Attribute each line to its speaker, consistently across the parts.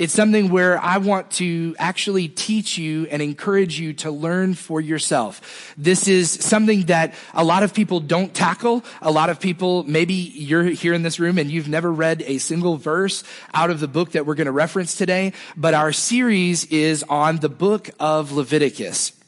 Speaker 1: It's something where I want to actually teach you and encourage you to learn for yourself. This is something that a lot of people don't tackle. A lot of people, maybe you're here in this room and you've never read a single verse out of the book that we're going to reference today, but our series is on the book of Leviticus.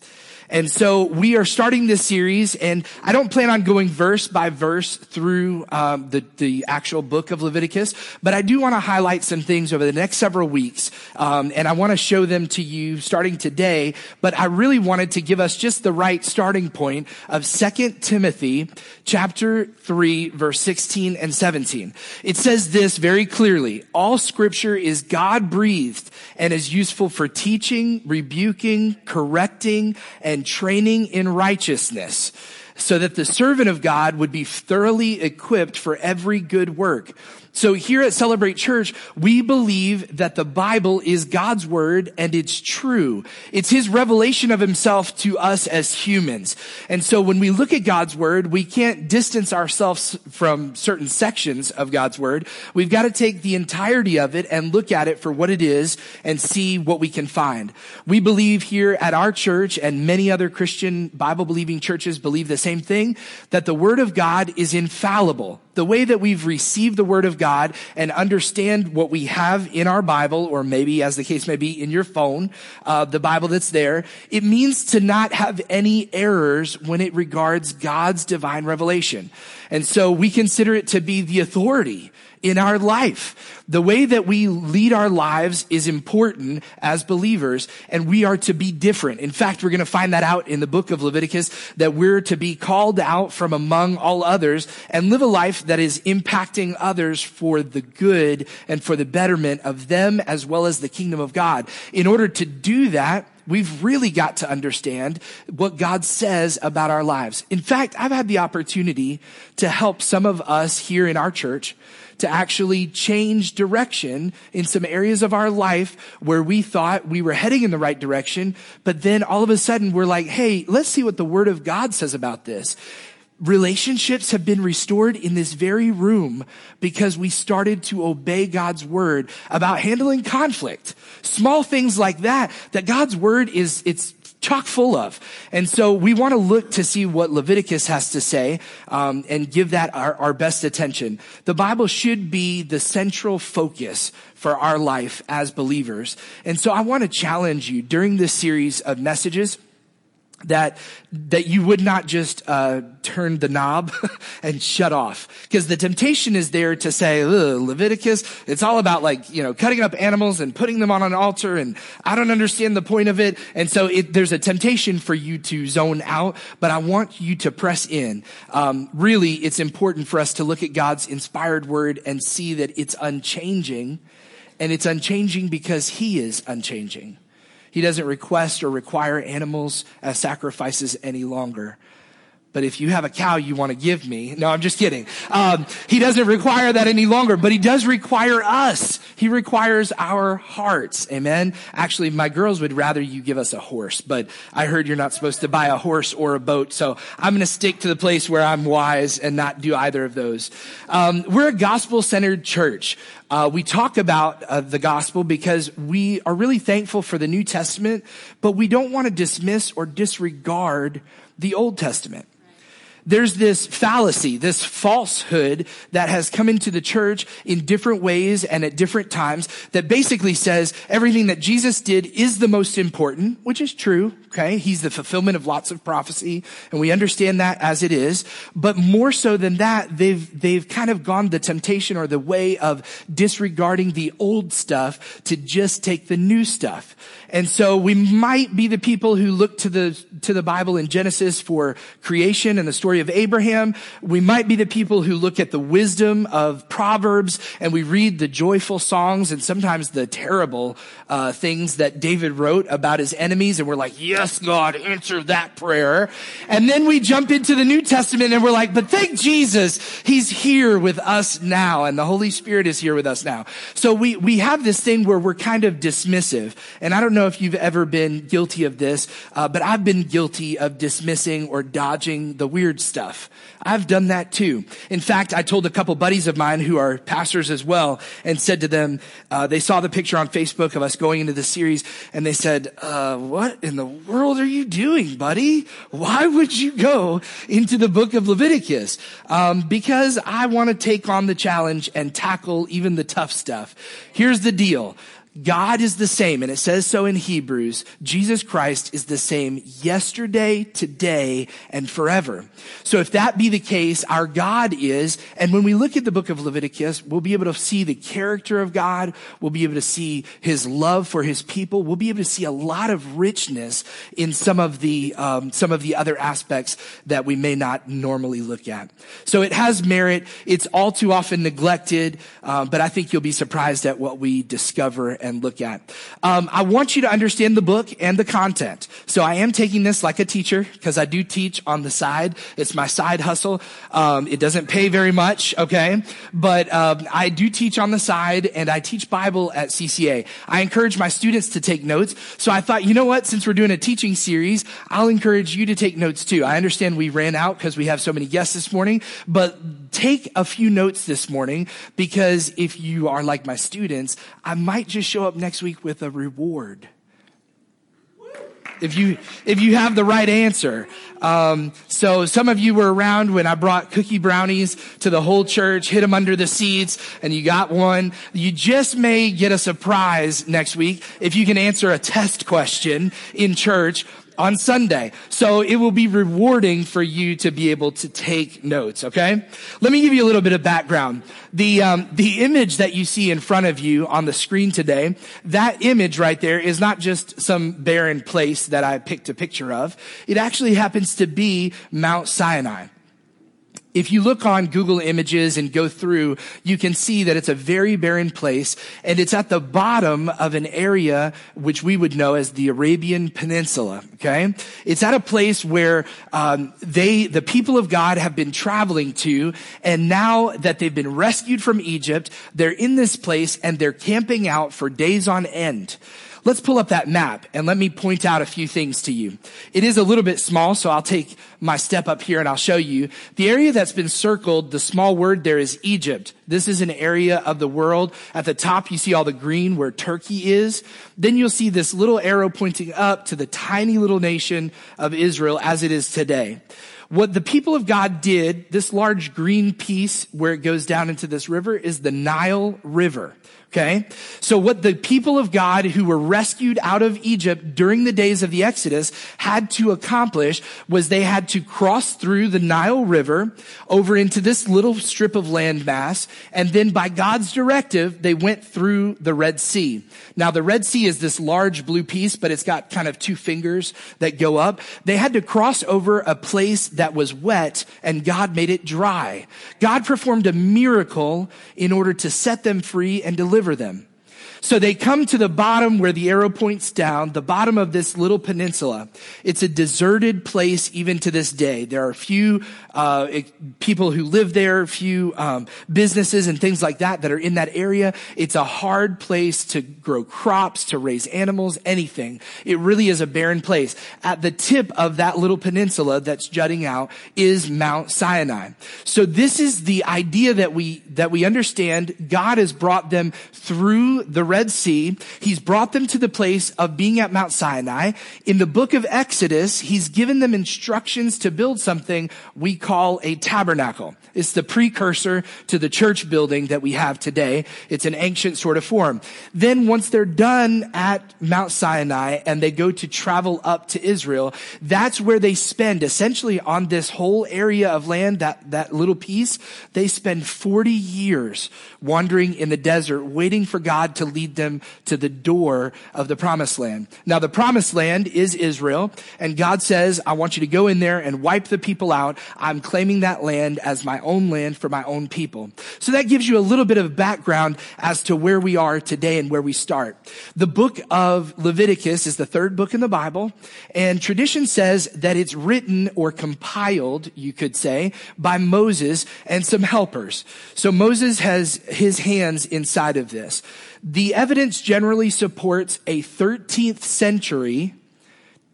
Speaker 1: And so we are starting this series, and I don't plan on going verse by verse through um, the the actual book of Leviticus, but I do want to highlight some things over the next several weeks, um, and I want to show them to you starting today. But I really wanted to give us just the right starting point of Second Timothy chapter three, verse sixteen and seventeen. It says this very clearly: All Scripture is God breathed and is useful for teaching, rebuking, correcting, and and training in righteousness so that the servant of God would be thoroughly equipped for every good work. So here at Celebrate Church, we believe that the Bible is God's word and it's true. It's his revelation of himself to us as humans. And so when we look at God's word, we can't distance ourselves from certain sections of God's word. We've got to take the entirety of it and look at it for what it is and see what we can find. We believe here at our church and many other Christian Bible believing churches believe the same thing, that the word of God is infallible the way that we've received the word of God and understand what we have in our Bible, or maybe as the case may be in your phone, uh, the Bible that's there, it means to not have any errors when it regards God's divine revelation. And so we consider it to be the authority in our life. The way that we lead our lives is important as believers and we are to be different. In fact, we're going to find that out in the book of Leviticus that we're to be called out from among all others and live a life that is impacting others for the good and for the betterment of them as well as the kingdom of God. In order to do that, we've really got to understand what God says about our lives. In fact, I've had the opportunity to help some of us here in our church to actually change direction in some areas of our life where we thought we were heading in the right direction. But then all of a sudden we're like, Hey, let's see what the word of God says about this relationships have been restored in this very room because we started to obey God's word about handling conflict. Small things like that, that God's word is, it's chock full of. And so we want to look to see what Leviticus has to say um, and give that our, our best attention. The Bible should be the central focus for our life as believers. And so I want to challenge you during this series of messages that that you would not just uh, turn the knob and shut off. Because the temptation is there to say leviticus it's all about like you know cutting up animals and putting them on an altar and i don't understand the point of it. And so it, there's a temptation for you to zone out but i want you to press in. Um, really it's important for us to look at god's inspired word and see that it's unchanging and it's unchanging because he is unchanging he doesn't request or require animals as sacrifices any longer. But if you have a cow you want to give me, no, I'm just kidding. Um, he doesn't require that any longer, but he does require us. He requires our hearts. Amen. Actually, my girls would rather you give us a horse, but I heard you're not supposed to buy a horse or a boat. So I'm going to stick to the place where I'm wise and not do either of those. Um, we're a gospel centered church. Uh, we talk about uh, the gospel because we are really thankful for the New Testament, but we don't want to dismiss or disregard the Old Testament there's this fallacy, this falsehood that has come into the church in different ways and at different times that basically says everything that Jesus did is the most important, which is true. Okay. He's the fulfillment of lots of prophecy and we understand that as it is. But more so than that, they've, they've kind of gone the temptation or the way of disregarding the old stuff to just take the new stuff. And so we might be the people who look to the, to the Bible in Genesis for creation and the story of Abraham. We might be the people who look at the wisdom of Proverbs and we read the joyful songs and sometimes the terrible uh, things that David wrote about his enemies and we're like, yeah, yes, God, answer that prayer. And then we jump into the New Testament and we're like, but thank Jesus, He's here with us now and the Holy Spirit is here with us now. So we, we have this thing where we're kind of dismissive. And I don't know if you've ever been guilty of this, uh, but I've been guilty of dismissing or dodging the weird stuff. I've done that too. In fact, I told a couple buddies of mine who are pastors as well and said to them, uh, they saw the picture on Facebook of us going into the series and they said, uh, what in the world are you doing, buddy? Why would you go into the book of Leviticus? Um, because I want to take on the challenge and tackle even the tough stuff. Here's the deal. God is the same, and it says so in Hebrews. Jesus Christ is the same yesterday, today, and forever. So if that be the case, our God is, and when we look at the book of Leviticus, we'll be able to see the character of God. We'll be able to see his love for his people. We'll be able to see a lot of richness in some of the, um, some of the other aspects that we may not normally look at. So it has merit. It's all too often neglected, uh, but I think you'll be surprised at what we discover and look at. Um, I want you to understand the book and the content. So I am taking this like a teacher because I do teach on the side. It's my side hustle. Um, it doesn't pay very much, okay? But um, I do teach on the side and I teach Bible at CCA. I encourage my students to take notes. So I thought, you know what? Since we're doing a teaching series, I'll encourage you to take notes too. I understand we ran out because we have so many guests this morning, but take a few notes this morning because if you are like my students, I might just show up next week with a reward. If you, if you have the right answer. Um, so some of you were around when I brought cookie brownies to the whole church, hid them under the seats, and you got one. You just may get a surprise next week if you can answer a test question in church on Sunday. So it will be rewarding for you to be able to take notes. Okay. Let me give you a little bit of background. The, um, the image that you see in front of you on the screen today, that image right there is not just some barren place that I picked a picture of. It actually happens to be Mount Sinai if you look on Google Images and go through, you can see that it's a very barren place and it's at the bottom of an area which we would know as the Arabian Peninsula. Okay. It's at a place where, um, they, the people of God have been traveling to and now that they've been rescued from Egypt, they're in this place and they're camping out for days on end. Let's pull up that map and let me point out a few things to you. It is a little bit small, so I'll take my step up here and I'll show you. The area that's been circled, the small word there is Egypt. This is an area of the world. At the top, you see all the green where Turkey is. Then you'll see this little arrow pointing up to the tiny little nation of Israel as it is today what the people of God did, this large green piece where it goes down into this river is the Nile River. Okay. So what the people of God who were rescued out of Egypt during the days of the Exodus had to accomplish was they had to cross through the Nile River over into this little strip of land mass. And then by God's directive, they went through the Red Sea. Now the Red Sea is this large blue piece, but it's got kind of two fingers that go up. They had to cross over a place that was wet and God made it dry. God performed a miracle in order to set them free and deliver deliver them. So they come to the bottom where the arrow points down, the bottom of this little peninsula. It's a deserted place even to this day. There are a few uh, people who live there, a few um, businesses and things like that that are in that area. It's a hard place to grow crops, to raise animals, anything. It really is a barren place. At the tip of that little peninsula that's jutting out is Mount Sinai. So this is the idea that we that we understand. God has brought them through the Red Sea. He's brought them to the place of being at Mount Sinai. In the book of Exodus, he's given them instructions to build something we call a tabernacle. It's the precursor to the church building that we have today. It's an ancient sort of form. Then once they're done at Mount Sinai and they go to travel up to Israel, that's where they spend essentially on this whole area of land, that, that little piece, they spend 40 years wandering in the desert, waiting for God to lead them to the door of the promised land. Now the promised land is Israel, and God says, I want you to go in there and wipe the people out. I'm claiming that land as my own land for my own people. So that gives you a little bit of background as to where we are today and where we start. The book of Leviticus is the third book in the Bible, and tradition says that it's written or compiled, you could say, by Moses and some helpers. So Moses has his hands inside of this. The evidence generally supports a 13th century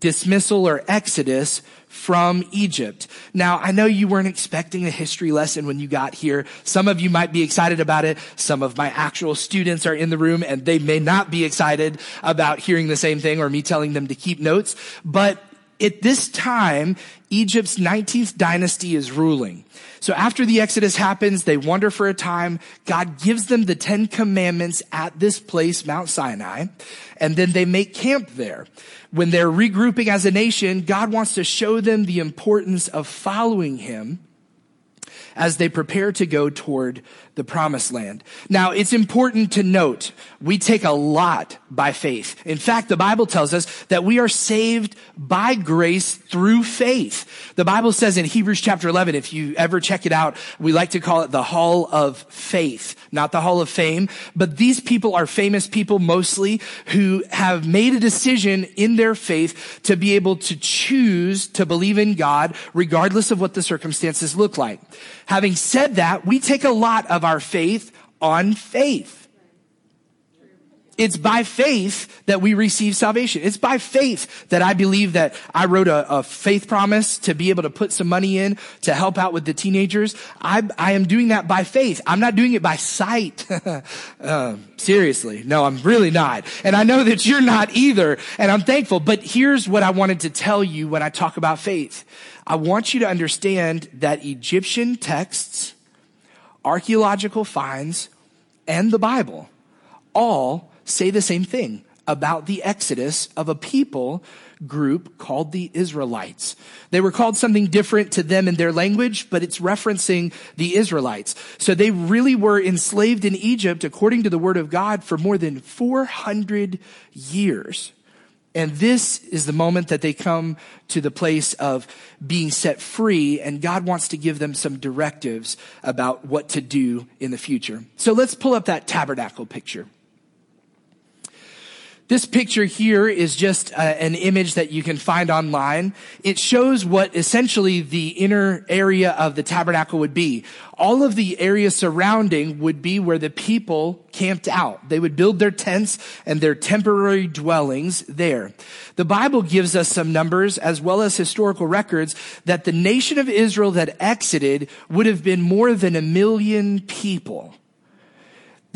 Speaker 1: dismissal or exodus from Egypt. Now, I know you weren't expecting a history lesson when you got here. Some of you might be excited about it. Some of my actual students are in the room and they may not be excited about hearing the same thing or me telling them to keep notes. But at this time, Egypt's 19th dynasty is ruling. So after the Exodus happens, they wander for a time. God gives them the Ten Commandments at this place, Mount Sinai, and then they make camp there. When they're regrouping as a nation, God wants to show them the importance of following Him as they prepare to go toward the promised land. Now, it's important to note, we take a lot by faith. In fact, the Bible tells us that we are saved by grace through faith. The Bible says in Hebrews chapter 11, if you ever check it out, we like to call it the hall of faith, not the hall of fame, but these people are famous people mostly who have made a decision in their faith to be able to choose to believe in God regardless of what the circumstances look like. Having said that, we take a lot of our faith on faith. It's by faith that we receive salvation. It's by faith that I believe that I wrote a, a, faith promise to be able to put some money in to help out with the teenagers. I, I am doing that by faith. I'm not doing it by sight. uh, seriously. No, I'm really not. And I know that you're not either. And I'm thankful. But here's what I wanted to tell you when I talk about faith. I want you to understand that Egyptian texts archaeological finds, and the Bible all say the same thing about the exodus of a people group called the Israelites. They were called something different to them in their language, but it's referencing the Israelites. So they really were enslaved in Egypt, according to the word of God, for more than 400 years. And this is the moment that they come to the place of being set free, and God wants to give them some directives about what to do in the future. So let's pull up that tabernacle picture. This picture here is just uh, an image that you can find online. It shows what essentially the inner area of the tabernacle would be. All of the area surrounding would be where the people camped out. They would build their tents and their temporary dwellings there. The Bible gives us some numbers as well as historical records that the nation of Israel that exited would have been more than a million people.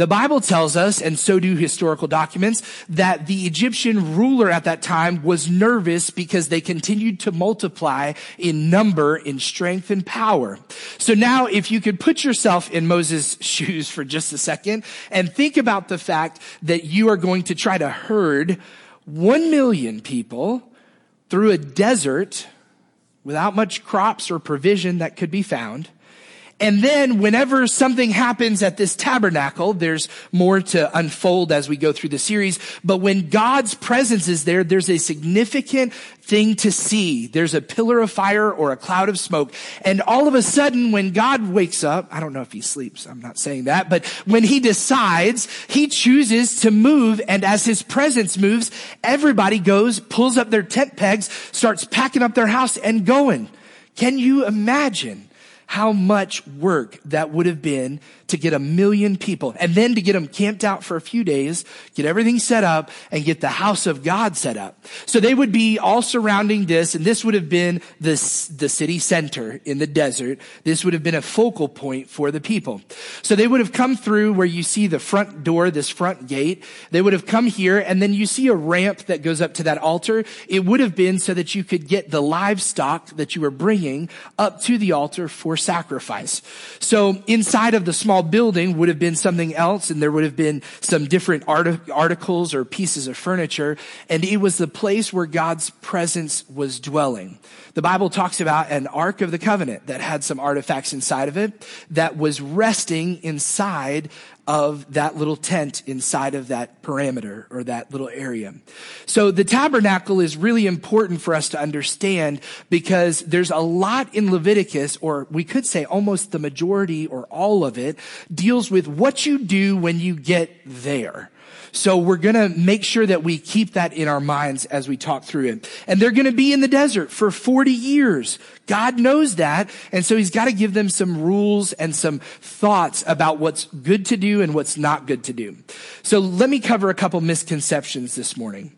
Speaker 1: The Bible tells us, and so do historical documents, that the Egyptian ruler at that time was nervous because they continued to multiply in number, in strength and power. So now if you could put yourself in Moses' shoes for just a second and think about the fact that you are going to try to herd one million people through a desert without much crops or provision that could be found and then whenever something happens at this tabernacle, there's more to unfold as we go through the series. But when God's presence is there, there's a significant thing to see. There's a pillar of fire or a cloud of smoke. And all of a sudden, when God wakes up, I don't know if he sleeps. I'm not saying that, but when he decides, he chooses to move. And as his presence moves, everybody goes, pulls up their tent pegs, starts packing up their house and going. Can you imagine? How much work that would have been to get a million people and then to get them camped out for a few days, get everything set up and get the house of God set up. So they would be all surrounding this and this would have been the, the city center in the desert. This would have been a focal point for the people. So they would have come through where you see the front door, this front gate. They would have come here and then you see a ramp that goes up to that altar. It would have been so that you could get the livestock that you were bringing up to the altar for sacrifice. So inside of the small building would have been something else and there would have been some different art- articles or pieces of furniture. And it was the place where God's presence was dwelling. The Bible talks about an Ark of the Covenant that had some artifacts inside of it that was resting inside of that little tent inside of that parameter or that little area. So the tabernacle is really important for us to understand because there's a lot in Leviticus, or we could say almost the majority or all of it deals with what you do when you get there. So we're going to make sure that we keep that in our minds as we talk through it. And they're going to be in the desert for 40 years. God knows that. And so he's got to give them some rules and some thoughts about what's good to do and what's not good to do. So let me cover a couple misconceptions this morning.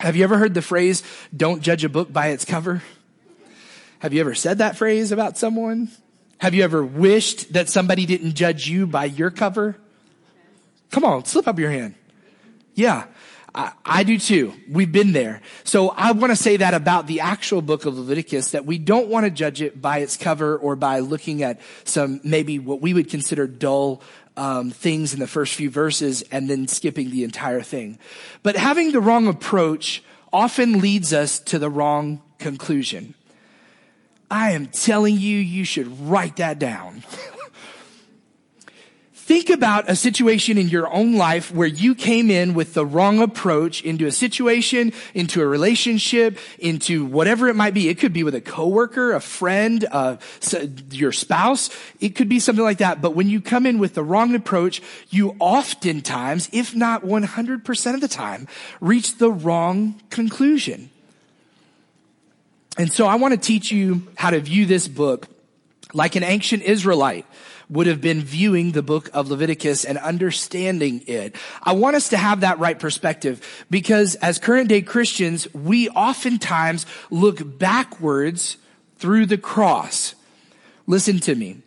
Speaker 1: Have you ever heard the phrase, don't judge a book by its cover? Have you ever said that phrase about someone? Have you ever wished that somebody didn't judge you by your cover? Come on, slip up your hand. Yeah, I, I, do too. We've been there. So I want to say that about the actual book of Leviticus, that we don't want to judge it by its cover or by looking at some maybe what we would consider dull um, things in the first few verses and then skipping the entire thing. But having the wrong approach often leads us to the wrong conclusion. I am telling you, you should write that down. Think about a situation in your own life where you came in with the wrong approach into a situation, into a relationship, into whatever it might be. It could be with a coworker, a friend, uh, your spouse. It could be something like that. But when you come in with the wrong approach, you oftentimes, if not 100% of the time, reach the wrong conclusion. And so I want to teach you how to view this book like an ancient Israelite would have been viewing the book of Leviticus and understanding it. I want us to have that right perspective because as current day Christians, we oftentimes look backwards through the cross. Listen to me.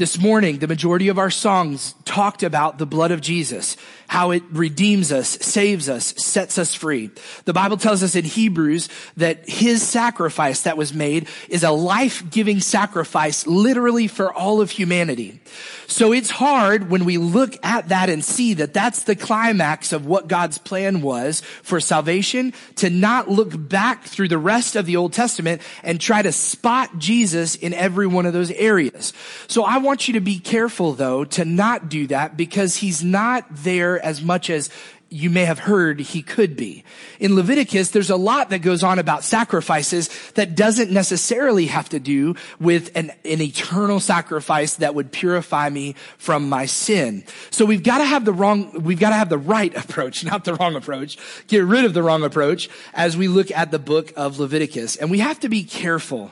Speaker 1: This morning, the majority of our songs talked about the blood of Jesus, how it redeems us, saves us, sets us free. The Bible tells us in Hebrews that his sacrifice that was made is a life-giving sacrifice literally for all of humanity. So it's hard when we look at that and see that that's the climax of what God's plan was for salvation to not look back through the rest of the Old Testament and try to spot Jesus in every one of those areas. So I want you to be careful though to not do that because he's not there as much as you may have heard he could be. In Leviticus, there's a lot that goes on about sacrifices that doesn't necessarily have to do with an, an eternal sacrifice that would purify me from my sin. So we've got to have the wrong, we've got to have the right approach, not the wrong approach. Get rid of the wrong approach as we look at the book of Leviticus. And we have to be careful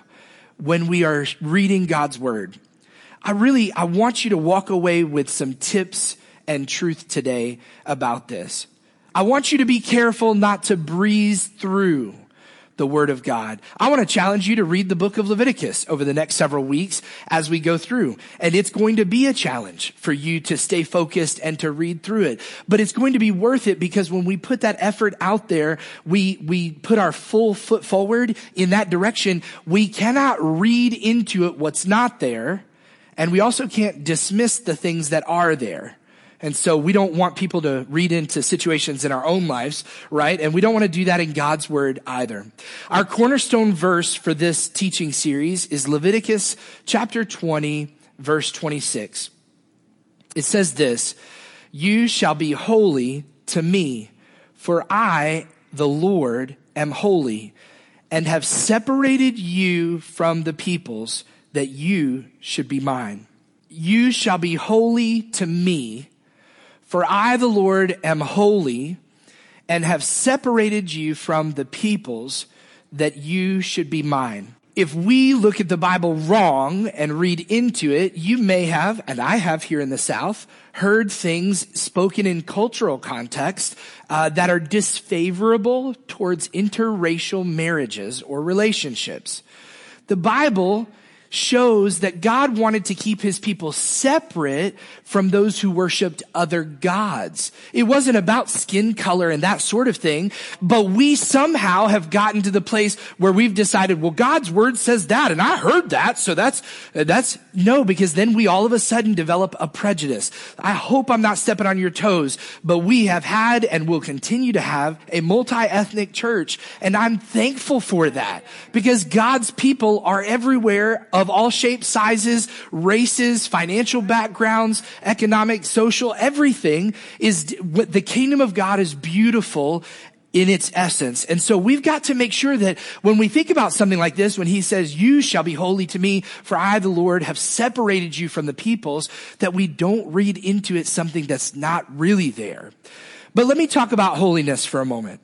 Speaker 1: when we are reading God's word. I really, I want you to walk away with some tips and truth today about this. I want you to be careful not to breeze through the word of God. I want to challenge you to read the book of Leviticus over the next several weeks as we go through. And it's going to be a challenge for you to stay focused and to read through it. But it's going to be worth it because when we put that effort out there, we, we put our full foot forward in that direction. We cannot read into it what's not there. And we also can't dismiss the things that are there. And so we don't want people to read into situations in our own lives, right? And we don't want to do that in God's word either. Our cornerstone verse for this teaching series is Leviticus chapter 20, verse 26. It says this, you shall be holy to me, for I, the Lord, am holy and have separated you from the peoples that you should be mine. You shall be holy to me for I, the Lord, am holy and have separated you from the peoples that you should be mine. If we look at the Bible wrong and read into it, you may have, and I have here in the South, heard things spoken in cultural context uh, that are disfavorable towards interracial marriages or relationships. The Bible shows that God wanted to keep his people separate from those who worshiped other gods. It wasn't about skin color and that sort of thing, but we somehow have gotten to the place where we've decided, well, God's word says that, and I heard that, so that's, uh, that's, no, because then we all of a sudden develop a prejudice. I hope I'm not stepping on your toes, but we have had and will continue to have a multi-ethnic church, and I'm thankful for that, because God's people are everywhere of all shapes, sizes, races, financial backgrounds, economic, social, everything is, what the kingdom of God is beautiful in its essence. And so we've got to make sure that when we think about something like this, when he says, you shall be holy to me, for I, the Lord, have separated you from the peoples, that we don't read into it something that's not really there. But let me talk about holiness for a moment.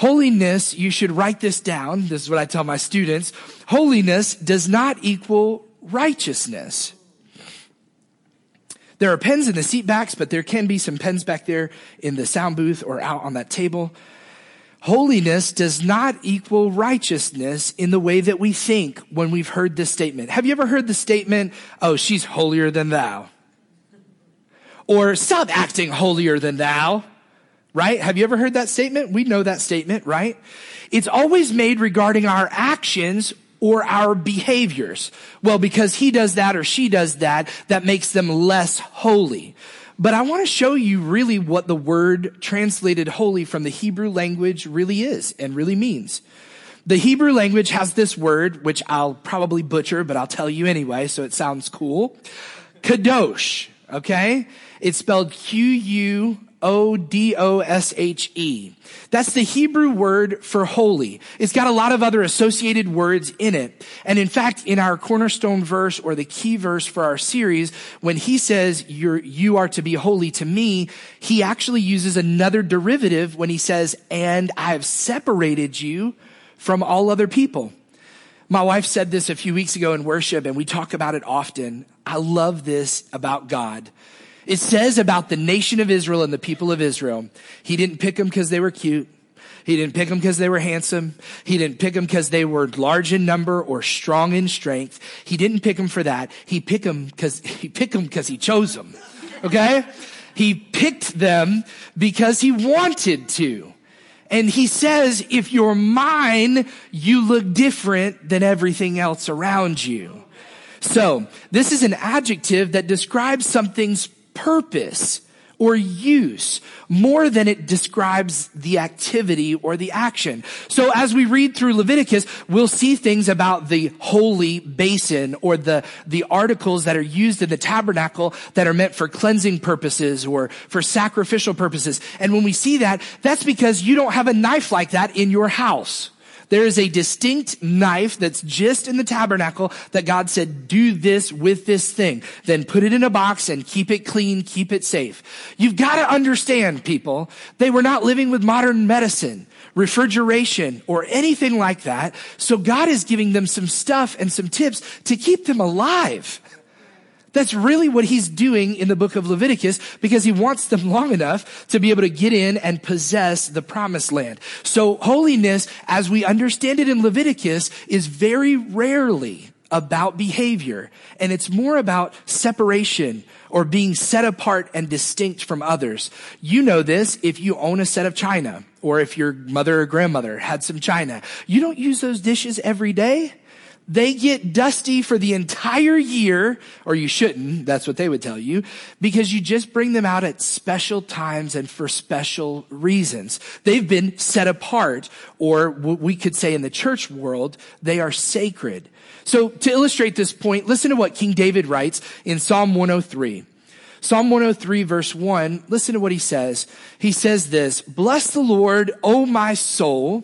Speaker 1: Holiness, you should write this down. This is what I tell my students. Holiness does not equal righteousness. There are pens in the seat backs, but there can be some pens back there in the sound booth or out on that table. Holiness does not equal righteousness in the way that we think when we've heard this statement. Have you ever heard the statement, oh, she's holier than thou? Or stop acting holier than thou, right? Have you ever heard that statement? We know that statement, right? It's always made regarding our actions or our behaviors. Well, because he does that or she does that, that makes them less holy. But I want to show you really what the word translated holy from the Hebrew language really is and really means. The Hebrew language has this word, which I'll probably butcher, but I'll tell you anyway, so it sounds cool. Kadosh, okay? It's spelled Q-U O-D-O-S-H-E. That's the Hebrew word for holy. It's got a lot of other associated words in it. And in fact, in our cornerstone verse or the key verse for our series, when he says you're, you are to be holy to me, he actually uses another derivative when he says, and I have separated you from all other people. My wife said this a few weeks ago in worship and we talk about it often. I love this about God. It says about the nation of Israel and the people of Israel, he didn't pick them because they were cute. He didn't pick them because they were handsome. He didn't pick them because they were large in number or strong in strength. He didn't pick them for that. He picked them because he picked them because he chose them. Okay? he picked them because he wanted to. And he says, if you're mine, you look different than everything else around you. So this is an adjective that describes something's purpose or use more than it describes the activity or the action. So as we read through Leviticus, we'll see things about the holy basin or the, the articles that are used in the tabernacle that are meant for cleansing purposes or for sacrificial purposes. And when we see that, that's because you don't have a knife like that in your house. There is a distinct knife that's just in the tabernacle that God said, do this with this thing. Then put it in a box and keep it clean, keep it safe. You've got to understand, people, they were not living with modern medicine refrigeration or anything like that. So God is giving them some stuff and some tips to keep them alive. That's really what he's doing in the book of Leviticus because he wants them long enough to be able to get in and possess the promised land. So holiness, as we understand it in Leviticus, is very rarely about behavior and it's more about separation or being set apart and distinct from others. You know this if you own a set of china or if your mother or grandmother had some china. You don't use those dishes every day. They get dusty for the entire year, or you shouldn't, that's what they would tell you, because you just bring them out at special times and for special reasons. They've been set apart, or we could say in the church world, they are sacred. So to illustrate this point, listen to what King David writes in Psalm 103. Psalm 103 verse 1, listen to what he says. He says this, Bless the Lord, O my soul,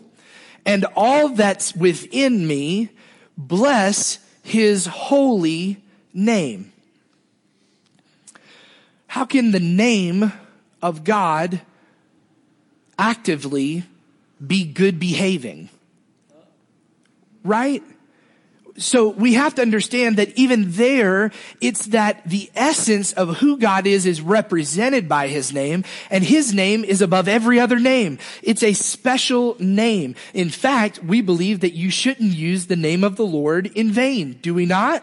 Speaker 1: and all that's within me, bless his holy name. How can the name of God actively be good behaving? Right? So we have to understand that even there, it's that the essence of who God is is represented by his name and his name is above every other name. It's a special name. In fact, we believe that you shouldn't use the name of the Lord in vain. Do we not?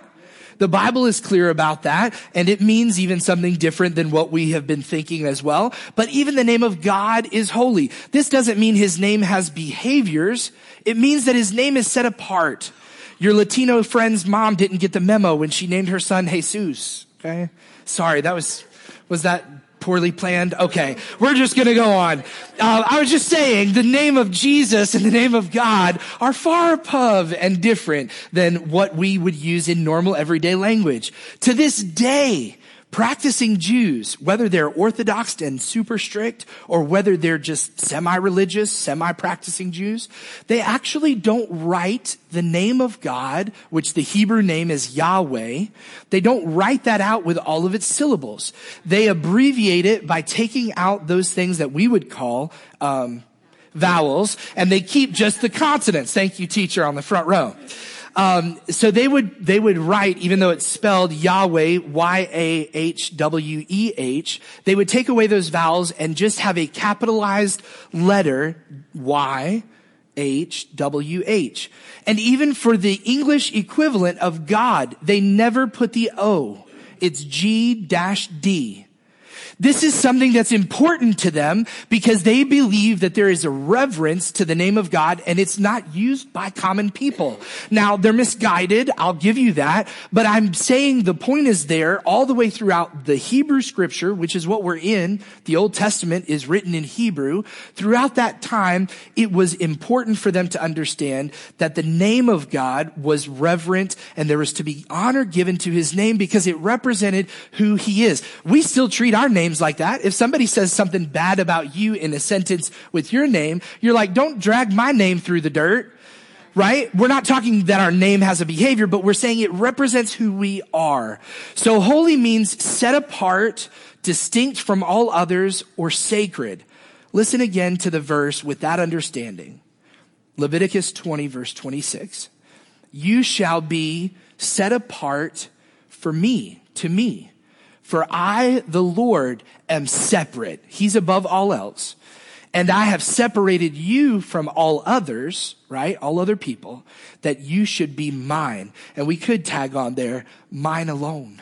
Speaker 1: The Bible is clear about that, and it means even something different than what we have been thinking as well. But even the name of God is holy. This doesn't mean his name has behaviors. It means that his name is set apart. Your Latino friend's mom didn't get the memo when she named her son Jesus. Okay. Sorry, that was, was that poorly planned? Okay, we're just gonna go on. Uh, I was just saying the name of Jesus and the name of God are far above and different than what we would use in normal everyday language. To this day, practicing Jews, whether they're Orthodox and super strict or whether they're just semi-religious, semi-practicing Jews, they actually don't write the name of God, which the Hebrew name is Yahweh. They don't write that out with all of its syllables. They abbreviate it by taking out those things that we would call, um, vowels and they keep just the consonants. Thank you, teacher on the front row. Um, so they would they would write, even though it's spelled Yahweh, Y A H W E H, they would take away those vowels and just have a capitalized letter Y H W H. And even for the English equivalent of God, they never put the O. It's G dash D. This is something that's important to them because they believe that there is a reverence to the name of God and it's not used by common people. Now, they're misguided. I'll give you that. But I'm saying the point is there all the way throughout the Hebrew scripture, which is what we're in. The Old Testament is written in Hebrew. Throughout that time, it was important for them to understand that the name of God was reverent and there was to be honor given to his name because it represented who he is. We still treat our names like that. If somebody says something bad about you in a sentence with your name, you're like, don't drag my name through the dirt. Right? We're not talking that our name has a behavior, but we're saying it represents who we are. So holy means set apart, distinct from all others, or sacred. Listen again to the verse with that understanding. Leviticus 20 verse 26. You shall be set apart for me, to me. For I, the Lord, am separate. He's above all else. And I have separated you from all others, right? All other people, that you should be mine. And we could tag on there, mine alone.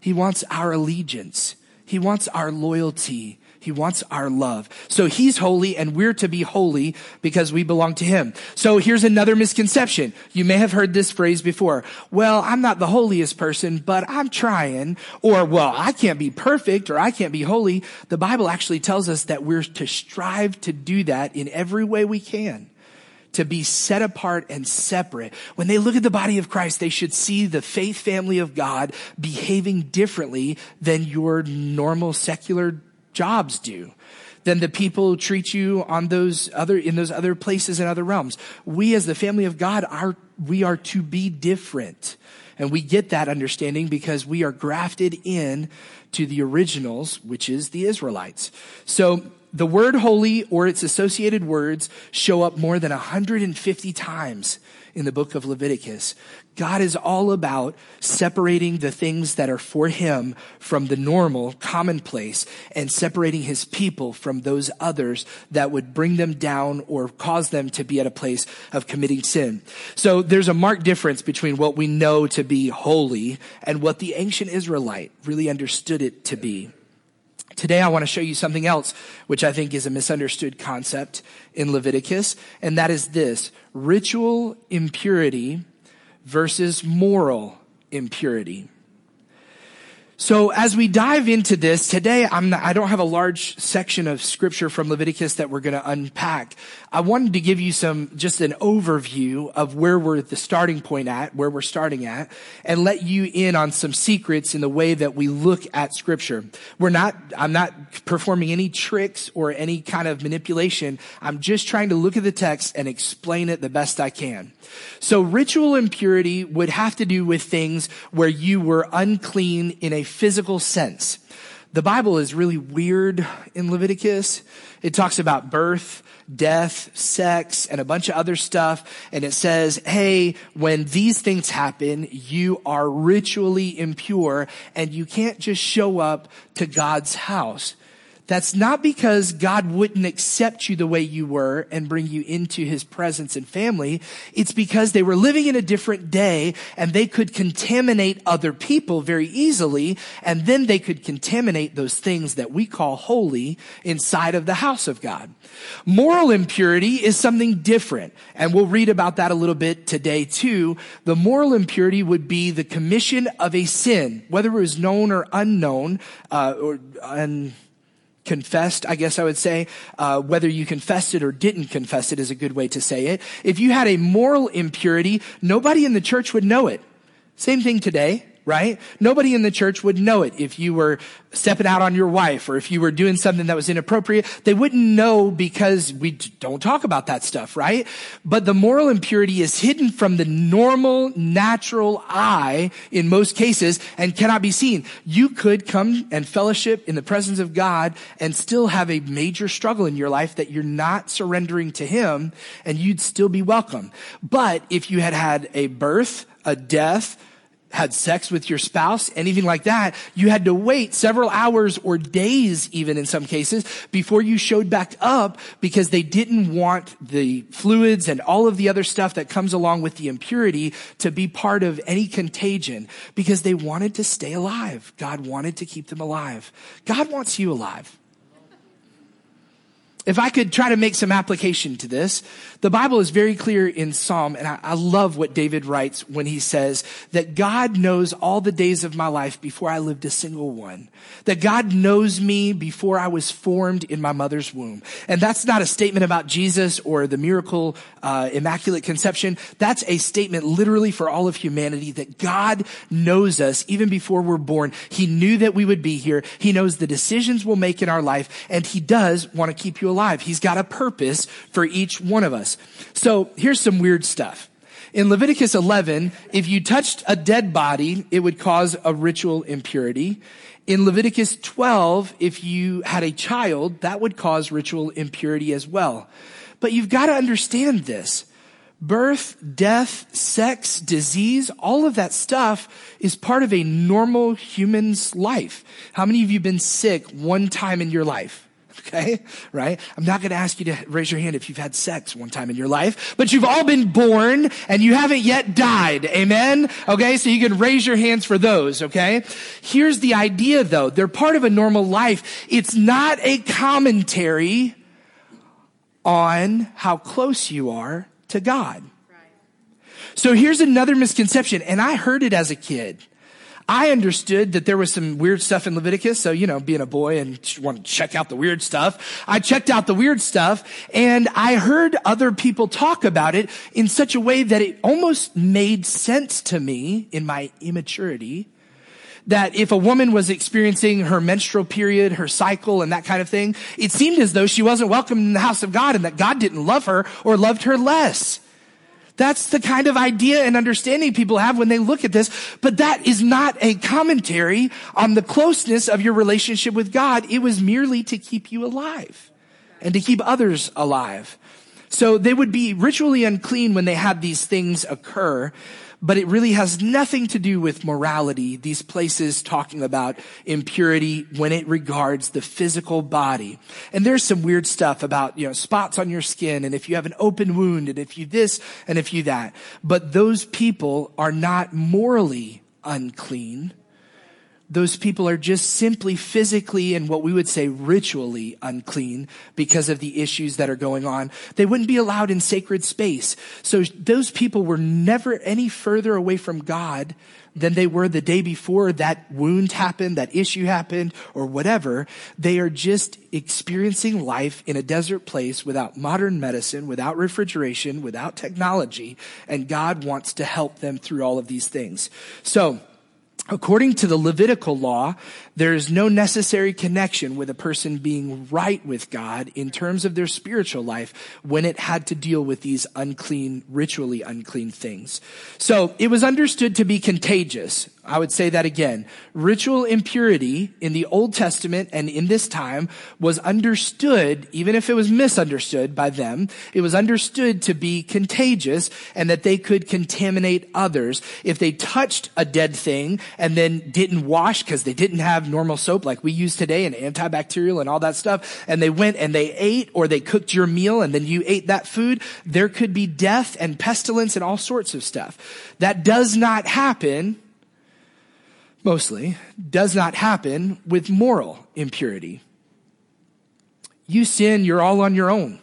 Speaker 1: He wants our allegiance. He wants our loyalty. He wants our love. So he's holy and we're to be holy because we belong to him. So here's another misconception. You may have heard this phrase before. Well, I'm not the holiest person, but I'm trying. Or, well, I can't be perfect or I can't be holy. The Bible actually tells us that we're to strive to do that in every way we can to be set apart and separate. When they look at the body of Christ, they should see the faith family of God behaving differently than your normal secular jobs do than the people who treat you on those other, in those other places and other realms. We as the family of God are, we are to be different. And we get that understanding because we are grafted in to the originals, which is the Israelites. So the word holy or its associated words show up more than 150 times in the book of Leviticus. God is all about separating the things that are for him from the normal, commonplace, and separating his people from those others that would bring them down or cause them to be at a place of committing sin. So there's a marked difference between what we know to be holy and what the ancient Israelite really understood it to be. Today I want to show you something else, which I think is a misunderstood concept in Leviticus, and that is this ritual impurity versus moral impurity. So as we dive into this today, I'm not, I don't have a large section of scripture from Leviticus that we're going to unpack. I wanted to give you some, just an overview of where we're at the starting point at, where we're starting at, and let you in on some secrets in the way that we look at scripture. We're not, I'm not performing any tricks or any kind of manipulation. I'm just trying to look at the text and explain it the best I can. So ritual impurity would have to do with things where you were unclean in a physical sense. The Bible is really weird in Leviticus. It talks about birth, death, sex, and a bunch of other stuff. And it says, hey, when these things happen, you are ritually impure and you can't just show up to God's house. That's not because God wouldn't accept you the way you were and bring you into his presence and family. It's because they were living in a different day and they could contaminate other people very easily. And then they could contaminate those things that we call holy inside of the house of God. Moral impurity is something different. And we'll read about that a little bit today too. The moral impurity would be the commission of a sin, whether it was known or unknown, uh, or unconfessed, I guess I would say. Uh, whether you confessed it or didn't confess it is a good way to say it. If you had a moral impurity, nobody in the church would know it. Same thing today right? Nobody in the church would know it if you were stepping out on your wife or if you were doing something that was inappropriate. They wouldn't know because we don't talk about that stuff, right? But the moral impurity is hidden from the normal, natural eye in most cases and cannot be seen. You could come and fellowship in the presence of God and still have a major struggle in your life that you're not surrendering to Him and you'd still be welcome. But if you had had a birth, a death, had sex with your spouse, anything like that, you had to wait several hours or days, even in some cases, before you showed back up because they didn't want the fluids and all of the other stuff that comes along with the impurity to be part of any contagion because they wanted to stay alive. God wanted to keep them alive. God wants you alive. If I could try to make some application to this, the Bible is very clear in Psalm, and I, I, love what David writes when he says that God knows all the days of my life before I lived a single one. That God knows me before I was formed in my mother's womb. And that's not a statement about Jesus or the miracle, uh, immaculate conception. That's a statement literally for all of humanity that God knows us even before we're born. He knew that we would be here. He knows the decisions we'll make in our life, and He does want to keep you alive. He's got a purpose for each one of us. So here's some weird stuff. In Leviticus 11, if you touched a dead body, it would cause a ritual impurity. In Leviticus 12, if you had a child, that would cause ritual impurity as well. But you've got to understand this. Birth, death, sex, disease, all of that stuff is part of a normal human's life. How many of you been sick one time in your life? Okay, right? I'm not going to ask you to raise your hand if you've had sex one time in your life, but you've all been born and you haven't yet died. Amen? Okay, so you can raise your hands for those, okay? Here's the idea though. They're part of a normal life. It's not a commentary on how close you are to God. So here's another misconception, and I heard it as a kid. I understood that there was some weird stuff in Leviticus. So, you know, being a boy and want to check out the weird stuff, I checked out the weird stuff and I heard other people talk about it in such a way that it almost made sense to me in my immaturity that if a woman was experiencing her menstrual period, her cycle and that kind of thing, it seemed as though she wasn't welcome in the house of God and that God didn't love her or loved her less. That's the kind of idea and understanding people have when they look at this. But that is not a commentary on the closeness of your relationship with God. It was merely to keep you alive and to keep others alive. So they would be ritually unclean when they had these things occur but it really has nothing to do with morality. These places talking about impurity when it regards the physical body. And there's some weird stuff about, you know, spots on your skin and if you have an open wound and if you this and if you that. But those people are not morally unclean those people are just simply physically and what we would say ritually unclean because of the issues that are going on. They wouldn't be allowed in sacred space. So those people were never any further away from God than they were the day before that wound happened, that issue happened, or whatever. They are just experiencing life in a desert place without modern medicine, without refrigeration, without technology, and God wants to help them through all of these things. So, According to the Levitical law, there is no necessary connection with a person being right with God in terms of their spiritual life when it had to deal with these unclean, ritually unclean things. So it was understood to be contagious. I would say that again. Ritual impurity in the Old Testament and in this time was understood, even if it was misunderstood by them, it was understood to be contagious and that they could contaminate others. If they touched a dead thing and then didn't wash because they didn't have normal soap like we use today and antibacterial and all that stuff, and they went and they ate or they cooked your meal and then you ate that food, there could be death and pestilence and all sorts of stuff. That does not happen, mostly, does not happen with moral impurity. You sin, you're all on your own.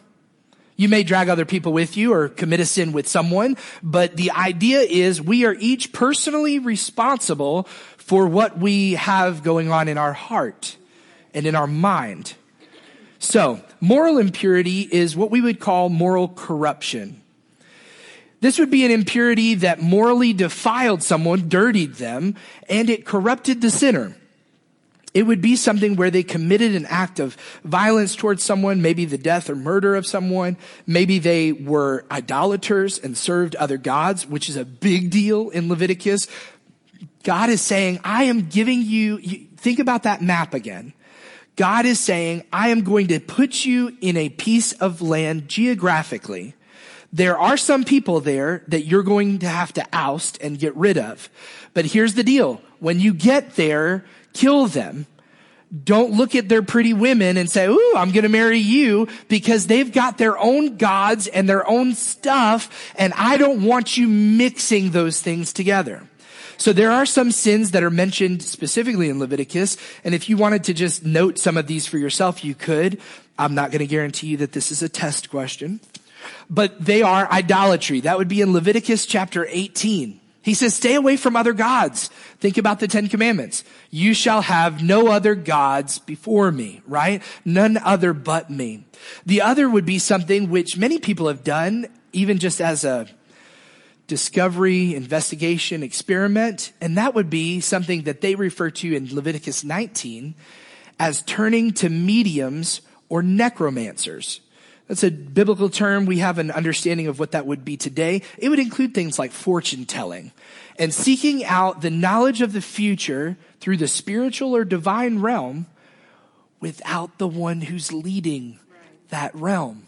Speaker 1: You may drag other people with you or commit a sin with someone, but the idea is we are each personally responsible for what we have going on in our heart and in our mind. So, moral impurity is what we would call moral corruption. This would be an impurity that morally defiled someone, dirtied them, and it corrupted the sinner. It would be something where they committed an act of violence towards someone, maybe the death or murder of someone. Maybe they were idolaters and served other gods, which is a big deal in Leviticus. God is saying, I am giving you, think about that map again. God is saying, I am going to put you in a piece of land geographically. There are some people there that you're going to have to oust and get rid of. But here's the deal. When you get there, kill them. Don't look at their pretty women and say, ooh, I'm going to marry you because they've got their own gods and their own stuff. And I don't want you mixing those things together. So there are some sins that are mentioned specifically in Leviticus. And if you wanted to just note some of these for yourself, you could. I'm not going to guarantee you that this is a test question, but they are idolatry. That would be in Leviticus chapter 18. He says, stay away from other gods. Think about the Ten Commandments. You shall have no other gods before me, right? None other but me. The other would be something which many people have done, even just as a discovery, investigation, experiment. And that would be something that they refer to in Leviticus 19 as turning to mediums or necromancers. That's a biblical term. We have an understanding of what that would be today. It would include things like fortune telling and seeking out the knowledge of the future through the spiritual or divine realm without the one who's leading that realm.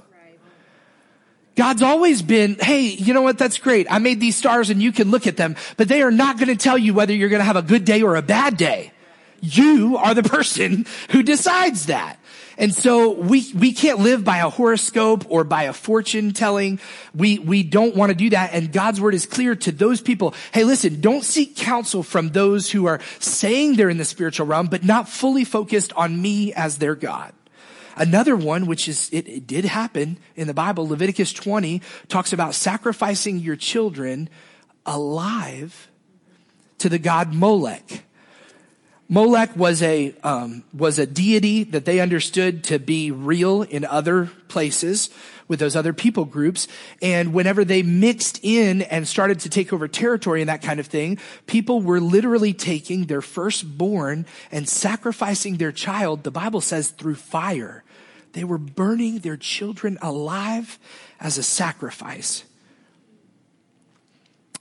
Speaker 1: God's always been, hey, you know what? That's great. I made these stars and you can look at them, but they are not going to tell you whether you're going to have a good day or a bad day. You are the person who decides that. And so we, we can't live by a horoscope or by a fortune telling. We, we don't want to do that. And God's word is clear to those people. Hey, listen, don't seek counsel from those who are saying they're in the spiritual realm, but not fully focused on me as their God. Another one, which is, it, it did happen in the Bible, Leviticus 20 talks about sacrificing your children alive to the god Molech. Molech was a um, was a deity that they understood to be real in other places with those other people groups. And whenever they mixed in and started to take over territory and that kind of thing, people were literally taking their firstborn and sacrificing their child. The Bible says through fire. They were burning their children alive as a sacrifice.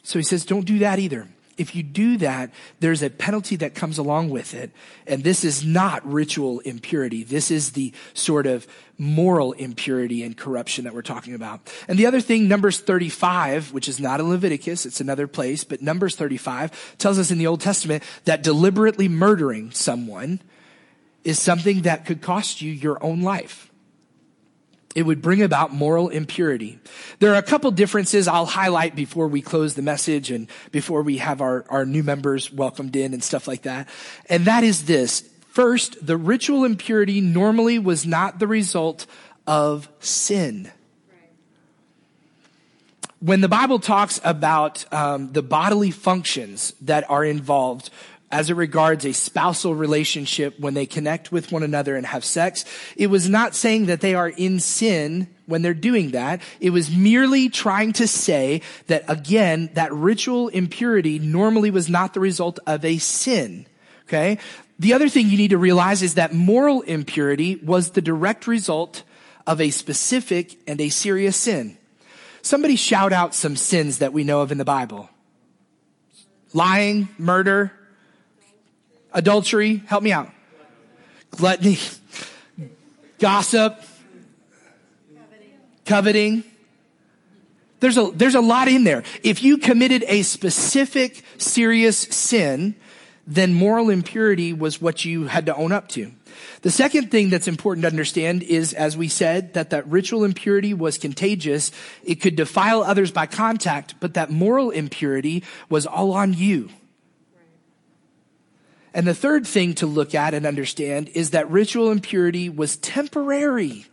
Speaker 1: So he says, don't do that either if you do that, there's a penalty that comes along with it. And this is not ritual impurity. This is the sort of moral impurity and corruption that we're talking about. And the other thing, Numbers 35, which is not in Leviticus, it's another place, but Numbers 35 tells us in the Old Testament that deliberately murdering someone is something that could cost you your own life it would bring about moral impurity. There are a couple differences I'll highlight before we close the message and before we have our, our new members welcomed in and stuff like that. And that is this. First, the ritual impurity normally was not the result of sin. When the Bible talks about um, the bodily functions that are involved as it regards a spousal relationship when they connect with one another and have sex. It was not saying that they are in sin when they're doing that. It was merely trying to say that again, that ritual impurity normally was not the result of a sin. Okay. The other thing you need to realize is that moral impurity was the direct result of a specific and a serious sin. Somebody shout out some sins that we know of in the Bible. Lying, murder, adultery, help me out. Gluttony, gossip, coveting. There's a, there's a lot in there. If you committed a specific serious sin, then moral impurity was what you had to own up to. The second thing that's important to understand is, as we said, that that ritual impurity was contagious. It could defile others by contact, but that moral impurity was all on you. And the third thing to look at and understand is that ritual impurity was temporary.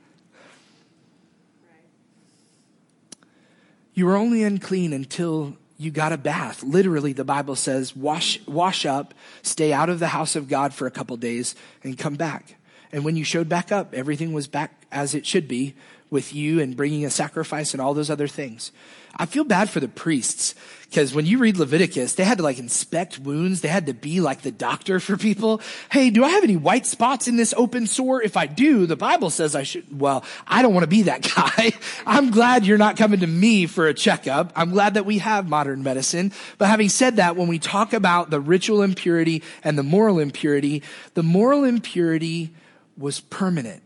Speaker 1: You were only unclean until you got a bath. Literally, the Bible says, wash, wash up, stay out of the house of God for a couple days, and come back. And when you showed back up, everything was back as it should be with you and bringing a sacrifice and all those other things. I feel bad for the priests because when you read Leviticus, they had to like inspect wounds. They had to be like the doctor for people. Hey, do I have any white spots in this open sore? If I do, the Bible says I should. Well, I don't want to be that guy. I'm glad you're not coming to me for a checkup. I'm glad that we have modern medicine. But having said that, when we talk about the ritual impurity and the moral impurity, the moral impurity was permanent.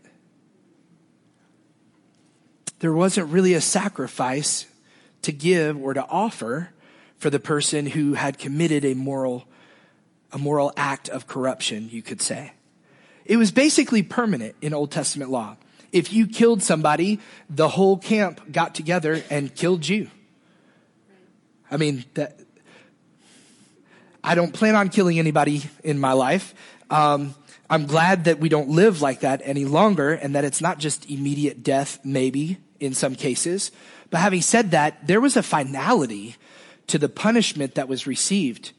Speaker 1: There wasn't really a sacrifice to give or to offer for the person who had committed a moral, a moral act of corruption, you could say. It was basically permanent in Old Testament law. If you killed somebody, the whole camp got together and killed you. I mean, that, I don't plan on killing anybody in my life. Um, I'm glad that we don't live like that any longer and that it's not just immediate death, maybe in some cases, but having said that, there was a finality to the punishment that was received.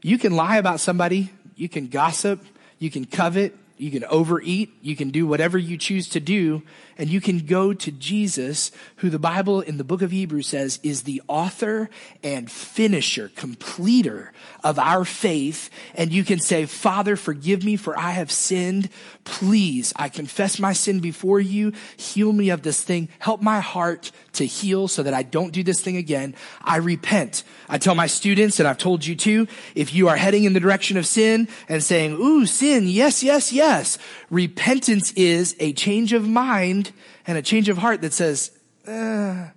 Speaker 1: You can lie about somebody, you can gossip, you can covet, you can overeat, you can do whatever you choose to do, and you can go to Jesus, who the Bible in the book of Hebrews says is the author and finisher, completer of our faith. And you can say, Father, forgive me for I have sinned. Please, I confess my sin before you. Heal me of this thing. Help my heart to heal so that I don't do this thing again. I repent. I tell my students, and I've told you too, if you are heading in the direction of sin and saying, ooh, sin, yes, yes, yes. Repentance is a change of mind and a change of heart that says, uh,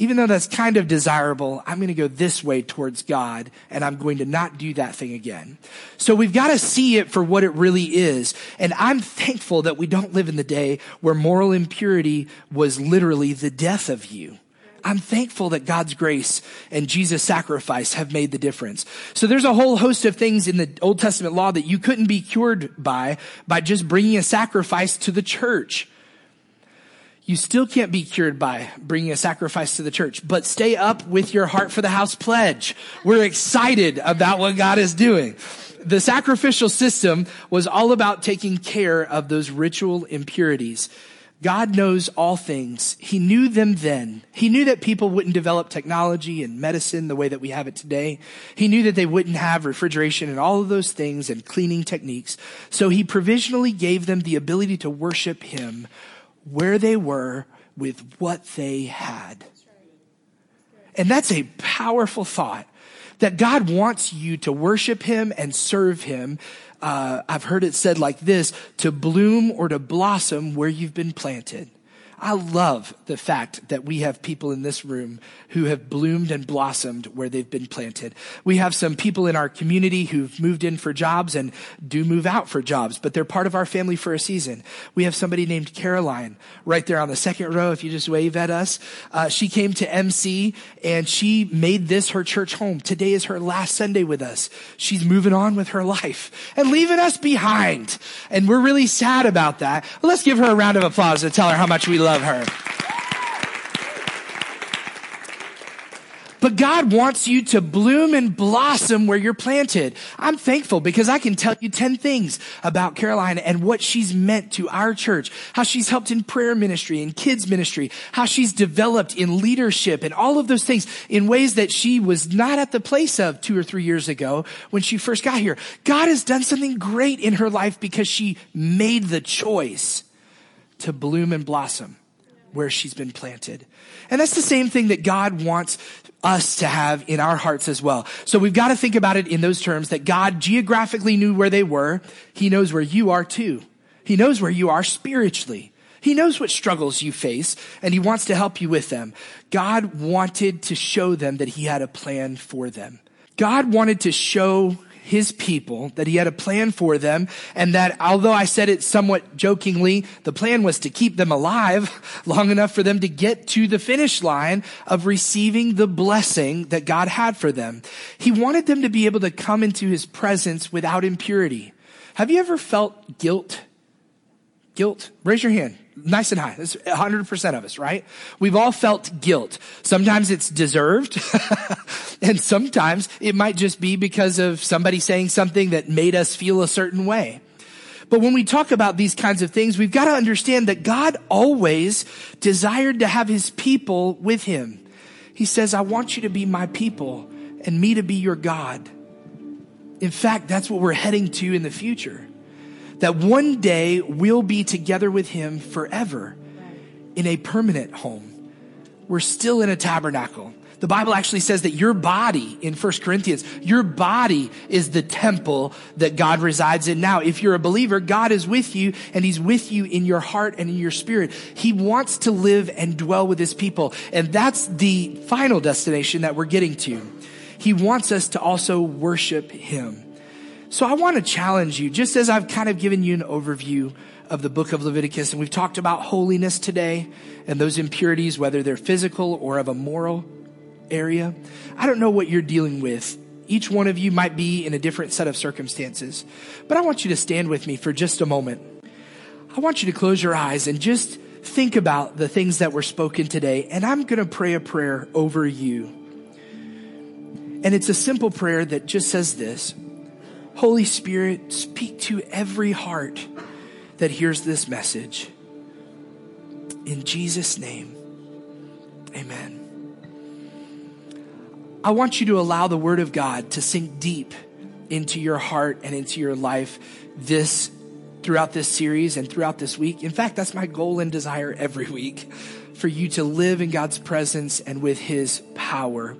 Speaker 1: even though that's kind of desirable, I'm going to go this way towards God and I'm going to not do that thing again. So we've got to see it for what it really is. And I'm thankful that we don't live in the day where moral impurity was literally the death of you. I'm thankful that God's grace and Jesus' sacrifice have made the difference. So there's a whole host of things in the Old Testament law that you couldn't be cured by, by just bringing a sacrifice to the church. You still can't be cured by bringing a sacrifice to the church, but stay up with your heart for the house pledge. We're excited about what God is doing. The sacrificial system was all about taking care of those ritual impurities. God knows all things. He knew them then. He knew that people wouldn't develop technology and medicine the way that we have it today. He knew that they wouldn't have refrigeration and all of those things and cleaning techniques. So he provisionally gave them the ability to worship him where they were with what they had. And that's a powerful thought that God wants you to worship him and serve him uh, I've heard it said like this, to bloom or to blossom where you've been planted. I love the fact that we have people in this room who have bloomed and blossomed where they've been planted. We have some people in our community who've moved in for jobs and do move out for jobs, but they're part of our family for a season. We have somebody named Caroline right there on the second row. If you just wave at us, uh, she came to MC and she made this her church home. Today is her last Sunday with us. She's moving on with her life and leaving us behind. And we're really sad about that. let's give her a round of applause and tell her how much we love love her. But God wants you to bloom and blossom where you're planted. I'm thankful because I can tell you 10 things about Caroline and what she's meant to our church, how she's helped in prayer ministry and kids ministry, how she's developed in leadership and all of those things in ways that she was not at the place of two or three years ago when she first got here. God has done something great in her life because she made the choice to bloom and blossom where she's been planted. And that's the same thing that God wants us to have in our hearts as well. So we've got to think about it in those terms that God geographically knew where they were. He knows where you are too. He knows where you are spiritually. He knows what struggles you face and he wants to help you with them. God wanted to show them that he had a plan for them. God wanted to show his people, that he had a plan for them, and that although I said it somewhat jokingly, the plan was to keep them alive long enough for them to get to the finish line of receiving the blessing that God had for them. He wanted them to be able to come into his presence without impurity. Have you ever felt guilt? Guilt? Raise your hand nice and high. That's 100% of us, right? We've all felt guilt. Sometimes it's deserved. and sometimes it might just be because of somebody saying something that made us feel a certain way. But when we talk about these kinds of things, we've got to understand that God always desired to have his people with him. He says, I want you to be my people and me to be your God. In fact, that's what we're heading to in the future that one day we'll be together with him forever in a permanent home. We're still in a tabernacle. The Bible actually says that your body in 1 Corinthians, your body is the temple that God resides in now. If you're a believer, God is with you and he's with you in your heart and in your spirit. He wants to live and dwell with his people. And that's the final destination that we're getting to. He wants us to also worship him. So I want to challenge you, just as I've kind of given you an overview of the book of Leviticus, and we've talked about holiness today and those impurities, whether they're physical or of a moral area. I don't know what you're dealing with. Each one of you might be in a different set of circumstances, but I want you to stand with me for just a moment. I want you to close your eyes and just think about the things that were spoken today, and I'm going to pray a prayer over you. And it's a simple prayer that just says this Holy Spirit, speak to every heart that hears this message. In Jesus' name, amen. I want you to allow the Word of God to sink deep into your heart and into your life this throughout this series and throughout this week. In fact, that's my goal and desire every week for you to live in God's presence and with His power.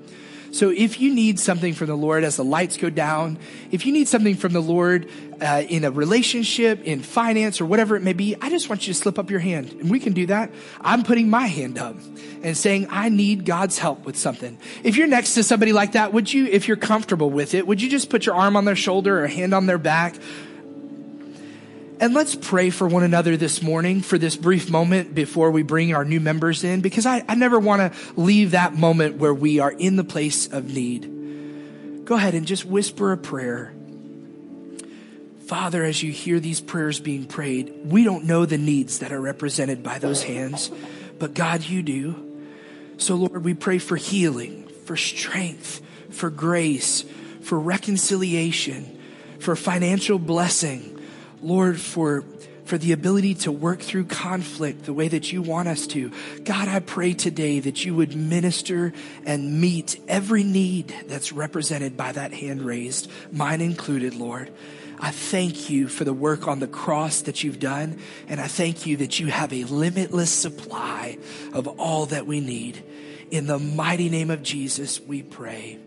Speaker 1: So if you need something from the Lord as the lights go down, if you need something from the Lord uh, in a relationship, in finance, or whatever it may be, I just want you to slip up your hand. And we can do that. I'm putting my hand up and saying, I need God's help with something. If you're next to somebody like that, would you, if you're comfortable with it, would you just put your arm on their shoulder or hand on their back? And let's pray for one another this morning for this brief moment before we bring our new members in, because I, I never want to leave that moment where we are in the place of need. Go ahead and just whisper a prayer. Father, as you hear these prayers being prayed, we don't know the needs that are represented by those hands, but God, you do. So, Lord, we pray for healing, for strength, for grace, for reconciliation, for financial blessing Lord, for, for the ability to work through conflict the way that you want us to. God, I pray today that you would minister and meet every need that's represented by that hand raised, mine included, Lord. I thank you for the work on the cross that you've done, and I thank you that you have a limitless supply of all that we need. In the mighty name of Jesus, we pray.